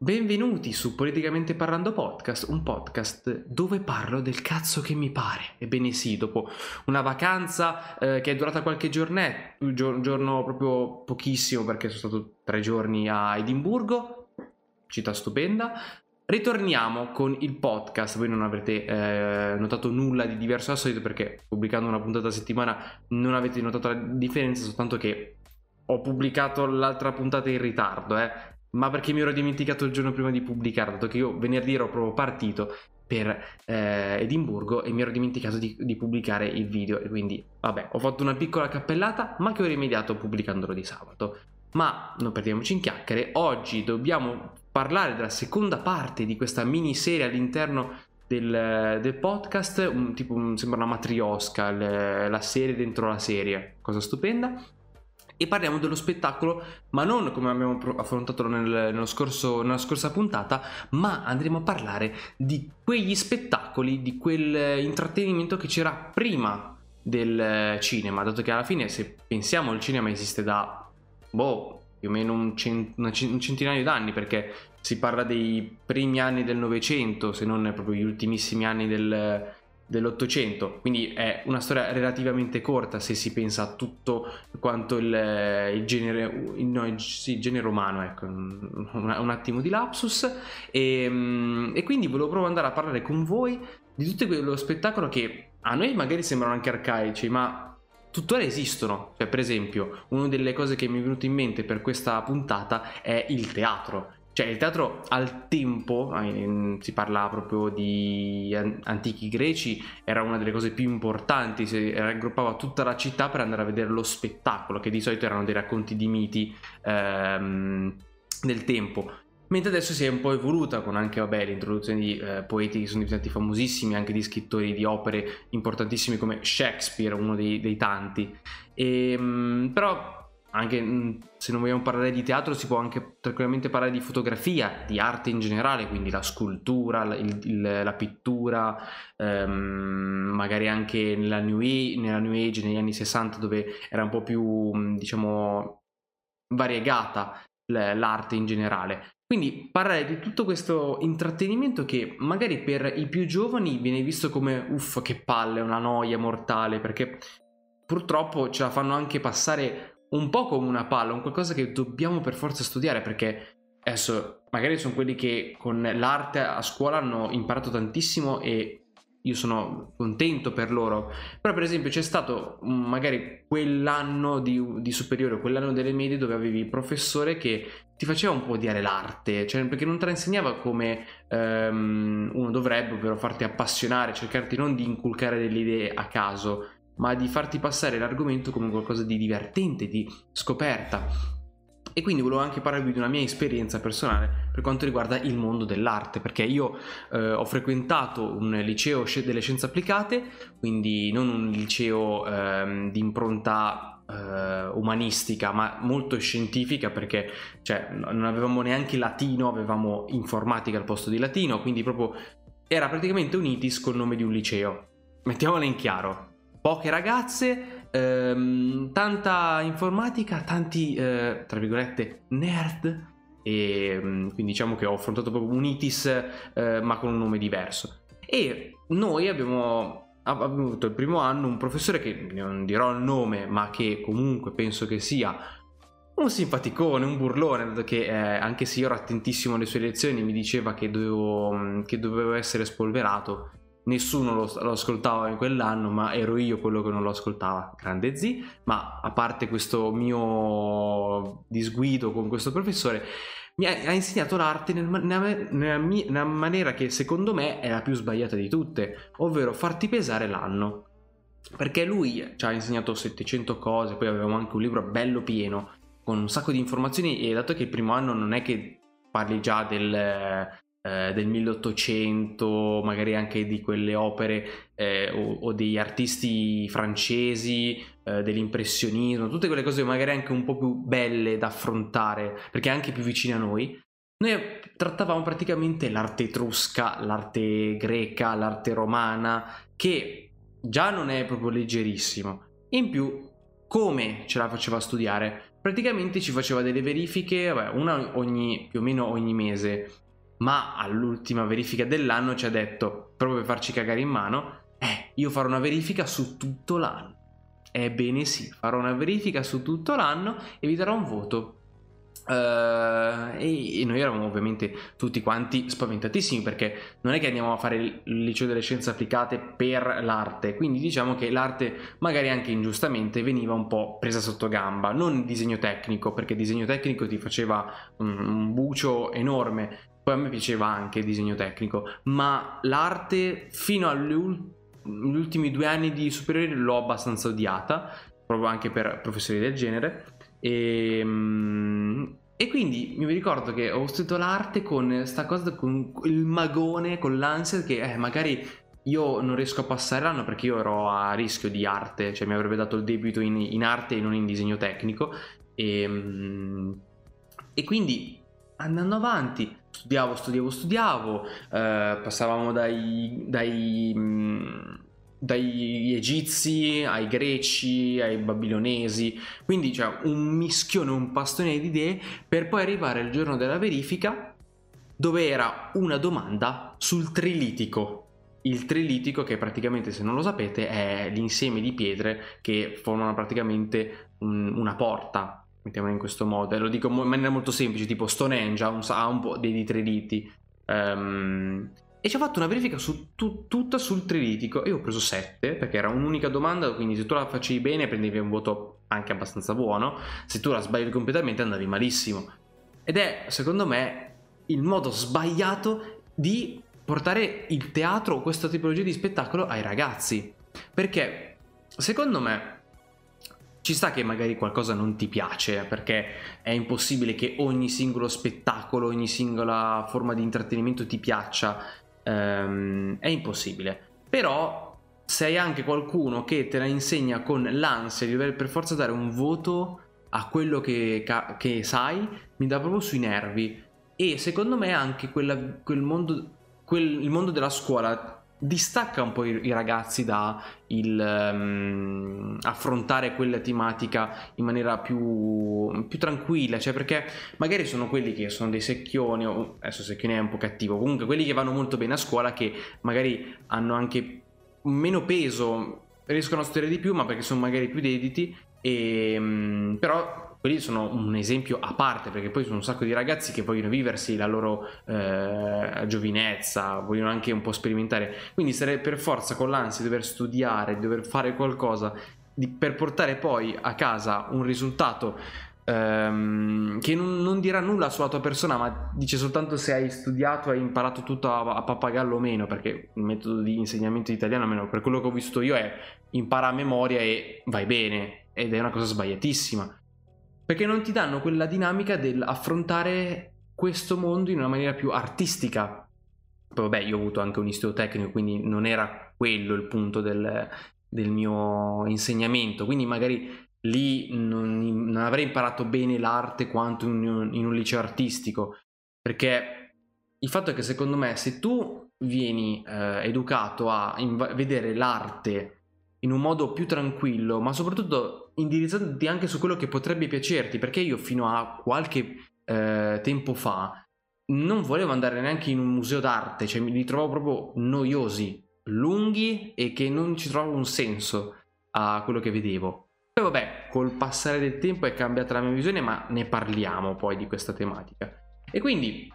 Benvenuti su Politicamente Parlando Podcast, un podcast dove parlo del cazzo che mi pare. Ebbene sì, dopo una vacanza eh, che è durata qualche giornetto, un giorno, giorno proprio pochissimo perché sono stato tre giorni a Edimburgo, città stupenda, ritorniamo con il podcast. Voi non avrete eh, notato nulla di diverso dal solito perché pubblicando una puntata a settimana non avete notato la differenza, soltanto che ho pubblicato l'altra puntata in ritardo, eh ma perché mi ero dimenticato il giorno prima di pubblicare, dato che io venerdì ero proprio partito per eh, Edimburgo e mi ero dimenticato di, di, pubblicare il video e quindi vabbè ho fatto una piccola cappellata ma che ho rimediato pubblicandolo di sabato. Ma non perdiamoci in chiacchiere oggi dobbiamo parlare della seconda parte di questa miniserie all'interno del, del podcast un, tipo sembra una matriosca la serie dentro la serie. Cosa stupenda e parliamo dello spettacolo, ma non come abbiamo affrontato nel, scorso, nella scorsa puntata, ma andremo a parlare di quegli spettacoli, di quel intrattenimento che c'era prima del cinema, dato che alla fine se pensiamo il cinema esiste da boh, più o meno un, cent- un centinaio d'anni perché si parla dei primi anni del Novecento, se non proprio gli ultimissimi anni del, dell'Ottocento, quindi è una storia relativamente corta se si pensa a tutto quanto il, il genere, no, il, sì, genere umano, ecco, un, un, attimo di lapsus e, e quindi volevo proprio andare a parlare con voi di tutto quello spettacolo che a noi magari sembrano anche arcaici, ma tuttora esistono. Cioè, per esempio, una delle cose che mi è venuto in mente per questa puntata è il teatro. Cioè, il teatro al tempo, eh, si parla proprio di antichi greci, era una delle cose più importanti, si raggruppava tutta la città per andare a vedere lo spettacolo, che di solito erano dei racconti di miti ehm, del tempo. Mentre adesso si è un po' evoluta con anche vabbè, l'introduzione di eh, poeti che sono diventati famosissimi, anche di scrittori di opere importantissime come Shakespeare, uno dei, dei tanti. E, ehm, però anche mm, se non vogliamo parlare di teatro si può anche tranquillamente parlare di fotografia, di arte in generale, quindi la scultura, il, il, la pittura, ehm, magari anche nella new, age, nella new, Age, negli anni 60 dove era un po' più, mm, diciamo, variegata l'arte in generale. Quindi parlare di tutto questo intrattenimento che magari per i più giovani viene visto come uff che palle, una noia mortale, perché purtroppo ce la fanno anche passare un po' come una palla, un qualcosa che dobbiamo per forza studiare perché adesso magari sono quelli che con l'arte a scuola hanno imparato tantissimo e io sono contento per loro. Però, per esempio, c'è stato magari quell'anno di, di superiore, quell'anno delle medie, dove avevi il professore che ti faceva un po' odiare l'arte, cioè perché non te la insegnava come um, uno dovrebbe, ovvero farti appassionare, cercarti non di inculcare delle idee a caso, ma di farti passare l'argomento come qualcosa di divertente, di scoperta. E quindi volevo anche parlarvi di una mia esperienza personale per quanto riguarda il mondo dell'arte, perché io eh, ho frequentato un liceo delle scienze applicate, quindi non un liceo eh, di impronta eh, umanistica, ma molto scientifica, perché cioè, non avevamo neanche latino, avevamo informatica al posto di latino, quindi proprio era praticamente un ITIS col nome di un liceo. Mettiamola in chiaro, poche ragazze, ehm, tanta informatica, tanti, eh, tra virgolette, nerd. E ehm, quindi diciamo che ho affrontato proprio un ITIS, eh, ma con un nome diverso. E noi abbiamo avuto il primo anno un professore che non dirò il nome, ma che comunque penso che sia un simpaticone, un burlone, che eh, anche se io ero attentissimo alle sue lezioni mi diceva che dovevo, che dovevo essere spolverato nessuno lo, lo, ascoltava in quell'anno, ma ero io quello che non lo ascoltava, grande Z, ma a parte questo mio disguido con questo professore, mi ha, insegnato l'arte nel, nella, nella, nella maniera che secondo me è la più sbagliata di tutte, ovvero farti pesare l'anno. Perché lui ci ha insegnato 700 cose, poi avevamo anche un libro bello pieno, con un sacco di informazioni e dato che il primo anno non è che parli già del, eh, del 1800, magari anche di quelle opere eh, o, o, degli artisti francesi, eh, dell'impressionismo, tutte quelle cose magari anche un po' più belle da affrontare, perché anche più vicine a noi. Noi trattavamo praticamente l'arte etrusca, l'arte greca, l'arte romana, che già non è proprio leggerissimo. In più, come ce la faceva studiare? praticamente ci faceva delle verifiche, vabbè, una ogni, più o meno ogni mese, ma all'ultima verifica dell'anno ci ha detto, proprio per farci cagare in mano, eh, io farò una verifica su tutto l'anno. Ebbene sì, farò una verifica su tutto l'anno e vi darò un voto. Uh, e, e, noi eravamo ovviamente tutti quanti spaventatissimi perché non è che andiamo a fare il liceo delle scienze applicate per l'arte, quindi diciamo che l'arte magari anche ingiustamente veniva un po' presa sotto gamba, non disegno tecnico perché disegno tecnico ti faceva un, un bucio enorme, poi a me piaceva anche il disegno tecnico, ma l'arte fino agli ultimi due anni di superiore l'ho abbastanza odiata, proprio anche per professori del genere e, ehm, e quindi mi ricordo che ho studiato l'arte con sta cosa, con il magone, con l'ansia che eh, magari io non riesco a passare l'anno perché io ero a rischio di arte, cioè mi avrebbe dato il debito in, in arte e non in disegno tecnico. E, ehm, e quindi andando avanti, studiavo, studiavo, studiavo, eh, passavamo dai, dai dagli egizi ai greci ai babilonesi quindi cioè, un mischione un pastone di idee per poi arrivare al giorno della verifica dove era una domanda sul trilitico. Il trilitico che praticamente se non lo sapete è l'insieme di pietre che formano praticamente un, una porta mettiamola in questo modo e lo dico in maniera molto semplice tipo Stonehenge ha un, ha un po' dei triliti um, e ci ho fatto una verifica su tu, tutta sul trilitico. E ho preso 7 perché era un'unica domanda quindi se tu la facevi bene prendevi un voto anche abbastanza buono se tu la sbagliavi completamente andavi malissimo. Ed è secondo me il modo sbagliato di portare il teatro o questa tipologia di spettacolo ai ragazzi. Perché secondo me ci sta che magari qualcosa non ti piace perché è impossibile che ogni singolo spettacolo, ogni singola forma di intrattenimento ti piaccia ehm, è impossibile. Però se hai anche qualcuno che te la insegna con l'ansia di dover per forza dare un voto a quello che, che sai, mi dà proprio sui nervi. E secondo me anche quella, quel mondo, quel, il mondo della scuola distacca un po' i, ragazzi da il, um, affrontare quella tematica in maniera più, più, tranquilla, cioè perché magari sono quelli che sono dei secchioni, o adesso secchioni è un po' cattivo, comunque quelli che vanno molto bene a scuola che magari hanno anche meno peso, riescono a studiare di più ma perché sono magari più dediti e, um, però quelli sono un esempio a parte perché poi sono un sacco di ragazzi che vogliono viversi la loro eh, giovinezza, vogliono anche un po' sperimentare, quindi stare per forza con l'ansia di dover studiare, di dover fare qualcosa di, per portare poi a casa un risultato ehm, che non, non, dirà nulla sulla tua persona, ma dice soltanto se hai studiato, hai imparato tutto a, a pappagallo o meno, perché il metodo di insegnamento italiano, almeno per quello che ho visto io, è impara a memoria e vai bene, ed è una cosa sbagliatissima perché non ti danno quella dinamica dell'affrontare questo mondo in una maniera più artistica. Poi vabbè, io ho avuto anche un istituto tecnico, quindi non era quello il punto del, del mio insegnamento, quindi magari lì non, non, avrei imparato bene l'arte quanto in un, in un liceo artistico, perché il fatto è che secondo me se tu vieni eh, educato a inv- vedere l'arte in un modo più tranquillo, ma soprattutto indirizzandoti anche su quello che potrebbe piacerti, perché io fino a qualche eh, tempo fa non volevo andare neanche in un museo d'arte, cioè mi trovavo proprio noiosi, lunghi e che non ci trovavo un senso a quello che vedevo. Poi vabbè, col passare del tempo è cambiata la mia visione, ma ne parliamo poi di questa tematica. E quindi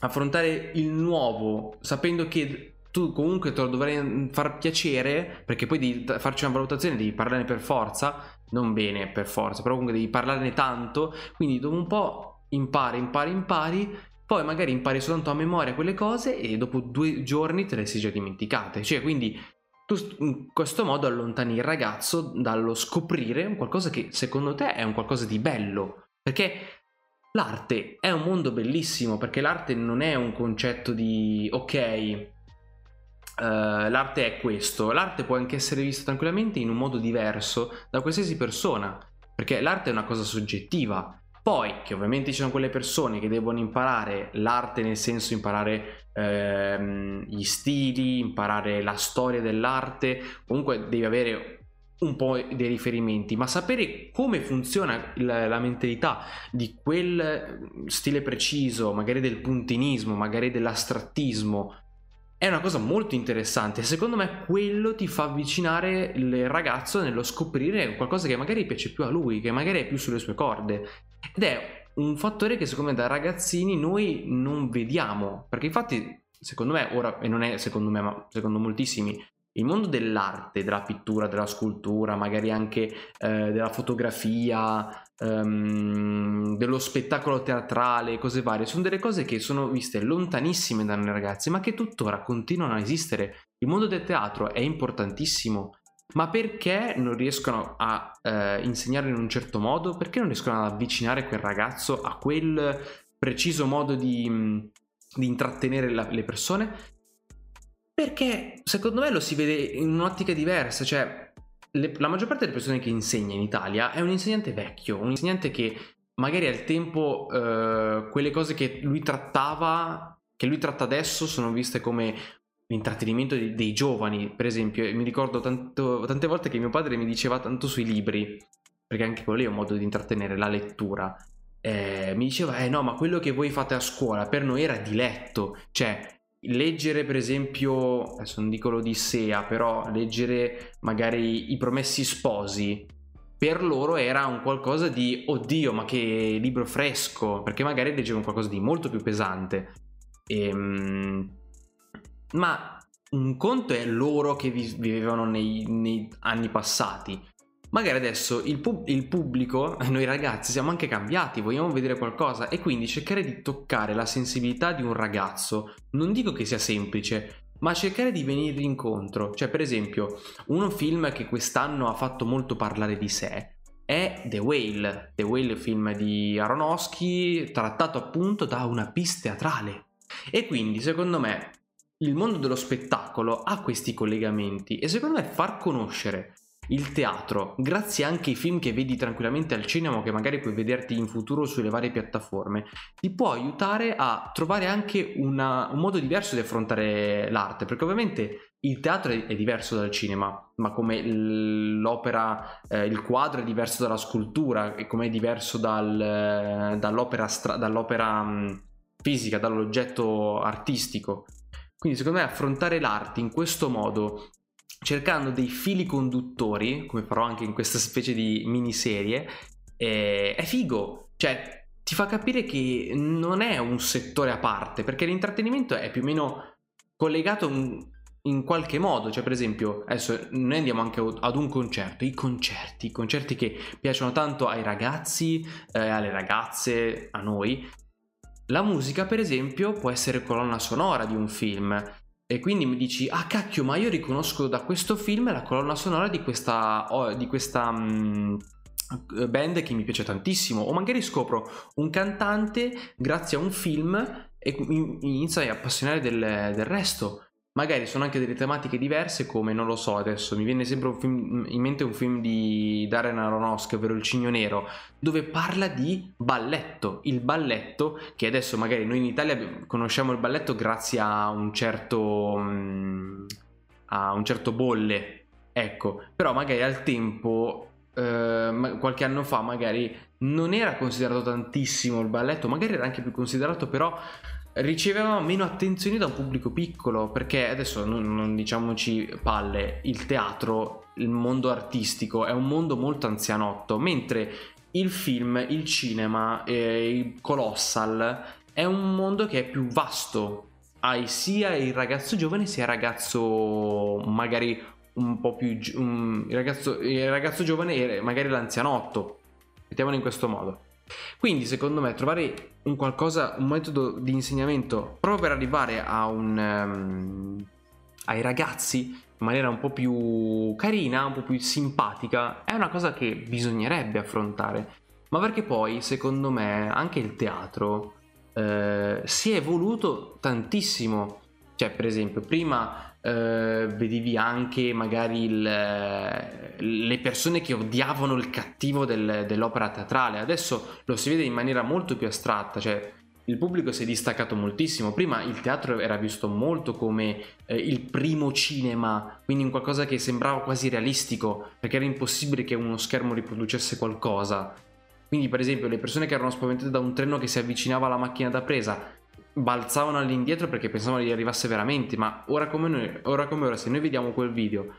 affrontare il nuovo sapendo che tu comunque te lo dovrai far piacere perché poi devi farci una valutazione, devi parlarne per forza, non bene per forza, però comunque devi parlarne tanto, quindi dopo un po' impari, impari, impari, poi magari impari soltanto a memoria quelle cose e dopo due giorni te le sei già dimenticate, cioè quindi tu in questo modo allontani il ragazzo dallo scoprire qualcosa che secondo te è un qualcosa di bello, perché l'arte è un mondo bellissimo, perché l'arte non è un concetto di ok, Uh, l'arte è questo, l'arte può anche essere vista tranquillamente in un modo diverso da qualsiasi persona, perché l'arte è una cosa soggettiva. Poi, che ovviamente ci sono quelle persone che devono imparare l'arte nel senso imparare ehm, gli stili, imparare la storia dell'arte, comunque devi avere un po' dei riferimenti, ma sapere come funziona la, la, mentalità di quel stile preciso, magari del puntinismo, magari dell'astrattismo, è una cosa molto interessante. Secondo me quello ti fa avvicinare il ragazzo nello scoprire qualcosa che magari piace più a lui, che magari è più sulle sue corde. Ed è un fattore che secondo me da ragazzini noi non vediamo, perché infatti secondo me ora, e non è secondo me ma secondo moltissimi, il mondo dell'arte, della pittura, della scultura, magari anche eh, della fotografia, ehm, dello spettacolo teatrale, cose varie, sono delle cose che sono viste lontanissime da noi ragazzi, ma che tuttora continuano a esistere. Il mondo del teatro è importantissimo, ma perché non riescono a eh, insegnarlo in un certo modo? Perché non riescono ad avvicinare quel ragazzo a quel preciso modo di, di intrattenere la, le persone? Perché secondo me lo si vede in un'ottica diversa, cioè le, la maggior parte delle persone che insegna in Italia è un insegnante vecchio, un insegnante che magari al tempo eh, quelle cose che lui trattava, che lui tratta adesso, sono viste come l'intrattenimento dei, dei giovani. Per esempio, mi ricordo tanto, tante volte che mio padre mi diceva tanto sui libri, perché anche quello è un modo di intrattenere la lettura. Eh, mi diceva, eh no, ma quello che voi fate a scuola per noi era diletto, cioè leggere per esempio, adesso non dico l'Odissea, però leggere magari i Promessi Sposi, per loro era un qualcosa di oddio, ma che libro fresco, perché magari leggevano qualcosa di molto più pesante. Ehm, ma un conto è loro che vivevano nei, nei anni passati, magari adesso il, pub- il, pubblico, noi ragazzi, siamo anche cambiati, vogliamo vedere qualcosa e quindi cercare di toccare la sensibilità di un ragazzo, non dico che sia semplice, ma cercare di venire incontro. Cioè, per esempio, uno film che quest'anno ha fatto molto parlare di sé è The Whale. The Whale, film di Aronofsky, trattato appunto da una pista teatrale. E quindi, secondo me, il mondo dello spettacolo ha questi collegamenti e secondo me far conoscere il teatro, grazie anche ai film che vedi tranquillamente al cinema o che magari puoi vederti in futuro sulle varie piattaforme, ti può aiutare a trovare anche una, un modo diverso di affrontare l'arte, perché ovviamente il teatro è, diverso dal cinema, ma come l'opera, eh, il quadro è diverso dalla scultura, e come è diverso dal, dall'opera, stra- dall'opera mh, fisica, dall'oggetto artistico. Quindi secondo me affrontare l'arte in questo modo cercando dei fili conduttori, come farò anche in questa specie di miniserie, è, è figo. Cioè, ti fa capire che non è un settore a parte, perché l'intrattenimento è più o meno collegato in qualche modo. Cioè, per esempio, adesso noi andiamo anche ad un concerto, i concerti, i concerti che piacciono tanto ai ragazzi, eh, alle ragazze, a noi. La musica, per esempio, può essere colonna sonora di un film e quindi mi dici, ah cacchio, ma io riconosco da questo film la colonna sonora di questa, di questa um, band che mi piace tantissimo. O magari scopro un cantante grazie a un film e inizio a appassionare del, del resto. Magari sono anche delle tematiche diverse come, non lo so adesso, mi viene sempre film, in mente un film di Darren Aronofsky, ovvero Il Cigno Nero, dove parla di balletto, il balletto che adesso magari noi in Italia conosciamo il balletto grazie a un certo, mm, a un certo bolle, ecco, però magari al tempo, eh, qualche anno fa magari non era considerato tantissimo il balletto, magari era anche più considerato però riceveva meno attenzioni da un pubblico piccolo perché adesso non, non, diciamoci palle il teatro il mondo artistico è un mondo molto anzianotto mentre il film il cinema e il colossal è un mondo che è più vasto. Hai sia il ragazzo giovane sia il ragazzo magari un po' più um, il, ragazzo, il ragazzo giovane e magari l'anzianotto. Mettiamolo in questo modo quindi secondo me trovare un qualcosa, un metodo di insegnamento proprio per arrivare a un, um, ai ragazzi in maniera un po' più carina, un po' più simpatica, è una cosa che bisognerebbe affrontare. Ma perché poi, secondo me, anche il teatro eh, si è evoluto tantissimo. Cioè, per esempio, prima eh, vedevi anche magari il, le persone che odiavano il cattivo del, dell'opera teatrale, adesso lo si vede in maniera molto più astratta, cioè il pubblico si è distaccato moltissimo. Prima il teatro era visto molto come eh, il primo cinema, quindi un qualcosa che sembrava quasi realistico, perché era impossibile che uno schermo riproducesse qualcosa. Quindi, per esempio, le persone che erano spaventate da un treno che si avvicinava alla macchina da presa balzavano all'indietro perché pensavano gli arrivasse veramente. Ma ora come, noi, ora come ora, se noi vediamo quel video,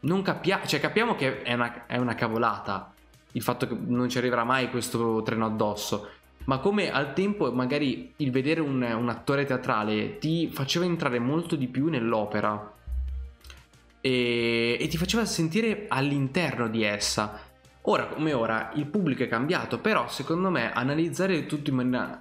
non capiamo, cioè capiamo che è una, è una cavolata il fatto che non ci arriverà mai questo treno addosso ma come al tempo magari il vedere un, un attore teatrale ti faceva entrare molto di più nell'opera e, e ti faceva sentire all'interno di essa. Ora come ora il pubblico è cambiato, però secondo me analizzare tutto in maniera,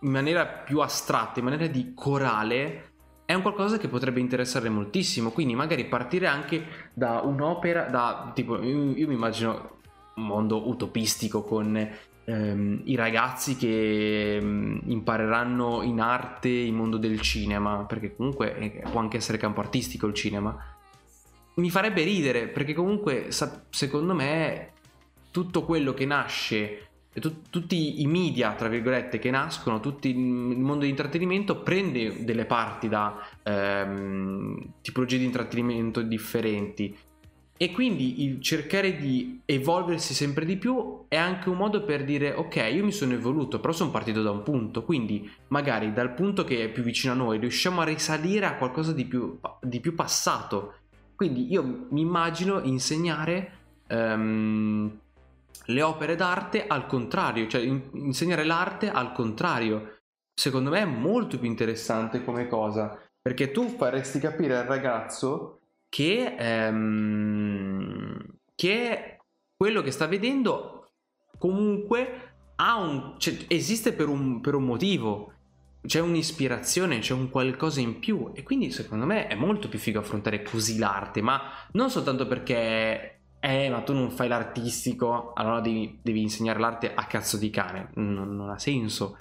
in maniera più astratta, in maniera di corale, è un qualcosa che potrebbe interessare moltissimo. Quindi magari partire anche da un'opera, da tipo, io, io mi immagino un mondo utopistico con ehm, i ragazzi che ehm, impareranno in arte il mondo del cinema, perché comunque eh, può anche essere campo artistico il cinema, mi farebbe ridere, perché comunque sa- secondo me tutto quello che nasce tutti i media, tra virgolette, che nascono, tutto il mondo di intrattenimento prende delle parti da ehm, tipologie di intrattenimento differenti. E quindi il cercare di evolversi sempre di più è anche un modo per dire ok, io mi sono evoluto, però sono partito da un punto, quindi magari dal punto che è più vicino a noi riusciamo a risalire a qualcosa di più, di più passato. Quindi io mi immagino insegnare um, le opere d'arte al contrario, cioè in, insegnare l'arte al contrario. Secondo me è molto più interessante come cosa, perché tu faresti capire al ragazzo che, ehm, che quello che sta vedendo comunque un, cioè, esiste per un, per un motivo c'è un'ispirazione, c'è un qualcosa in più e quindi secondo me è molto più figo affrontare così l'arte, ma non soltanto perché eh ma tu non fai l'artistico, allora devi, devi insegnare l'arte a cazzo di cane, non, non ha senso.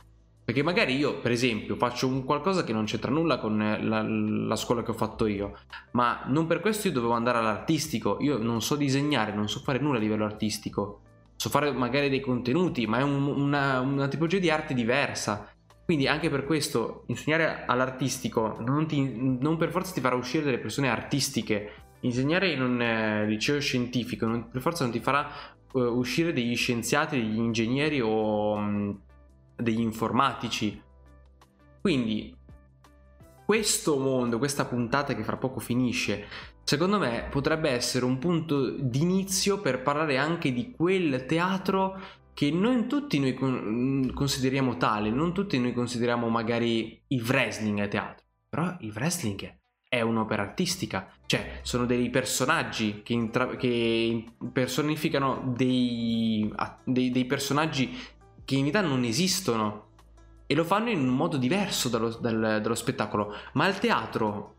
Perché magari io, per esempio, faccio un qualcosa che non c'entra nulla con eh, la, la, scuola che ho fatto io, ma non per questo io dovevo andare all'artistico. Io non so disegnare, non so fare nulla a livello artistico. So fare magari dei contenuti, ma è un, una, una tipologia di arte diversa. Quindi anche per questo insegnare all'artistico non, ti, non, per forza ti farà uscire delle persone artistiche. Insegnare in un eh, liceo scientifico non, per forza non ti farà uh, uscire degli scienziati, degli ingegneri o... Um, degli informatici. Quindi questo mondo, questa puntata che fra poco finisce, secondo me potrebbe essere un punto d'inizio per parlare anche di quel teatro che non tutti noi consideriamo tale, non tutti noi consideriamo magari il wrestling teatro, però il wrestling è un'opera artistica, cioè sono dei personaggi che, intra- che personificano dei, dei, dei personaggi che in realtà non esistono e lo fanno in un modo diverso dallo, dal, dallo spettacolo, ma il teatro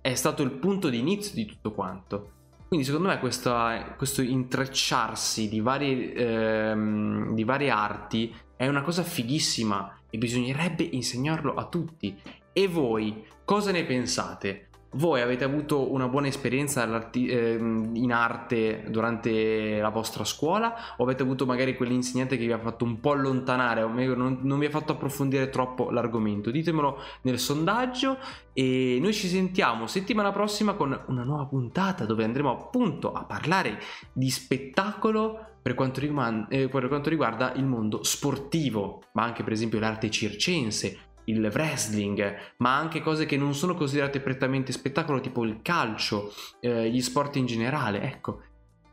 è stato il punto di inizio di tutto quanto. Quindi secondo me questa, questo intrecciarsi di varie, ehm, di varie arti è una cosa fighissima e bisognerebbe insegnarlo a tutti. E voi cosa ne pensate? Voi avete avuto una buona esperienza ehm, in arte durante la vostra scuola o avete avuto magari quell'insegnante che vi ha fatto un po' allontanare o meglio non, non vi ha fatto approfondire troppo l'argomento? Ditemelo nel sondaggio e noi ci sentiamo settimana prossima con una nuova puntata dove andremo appunto a parlare di spettacolo per quanto, riguarda, eh, per quanto riguarda il mondo sportivo, ma anche per esempio l'arte circense, il wrestling, ma anche cose che non sono considerate prettamente spettacolo, tipo il calcio, eh, gli sport in generale. Ecco,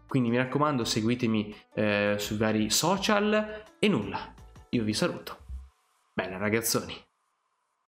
quindi mi raccomando, seguitemi eh, sui vari social e nulla. Io vi saluto. Bella ragazzoni.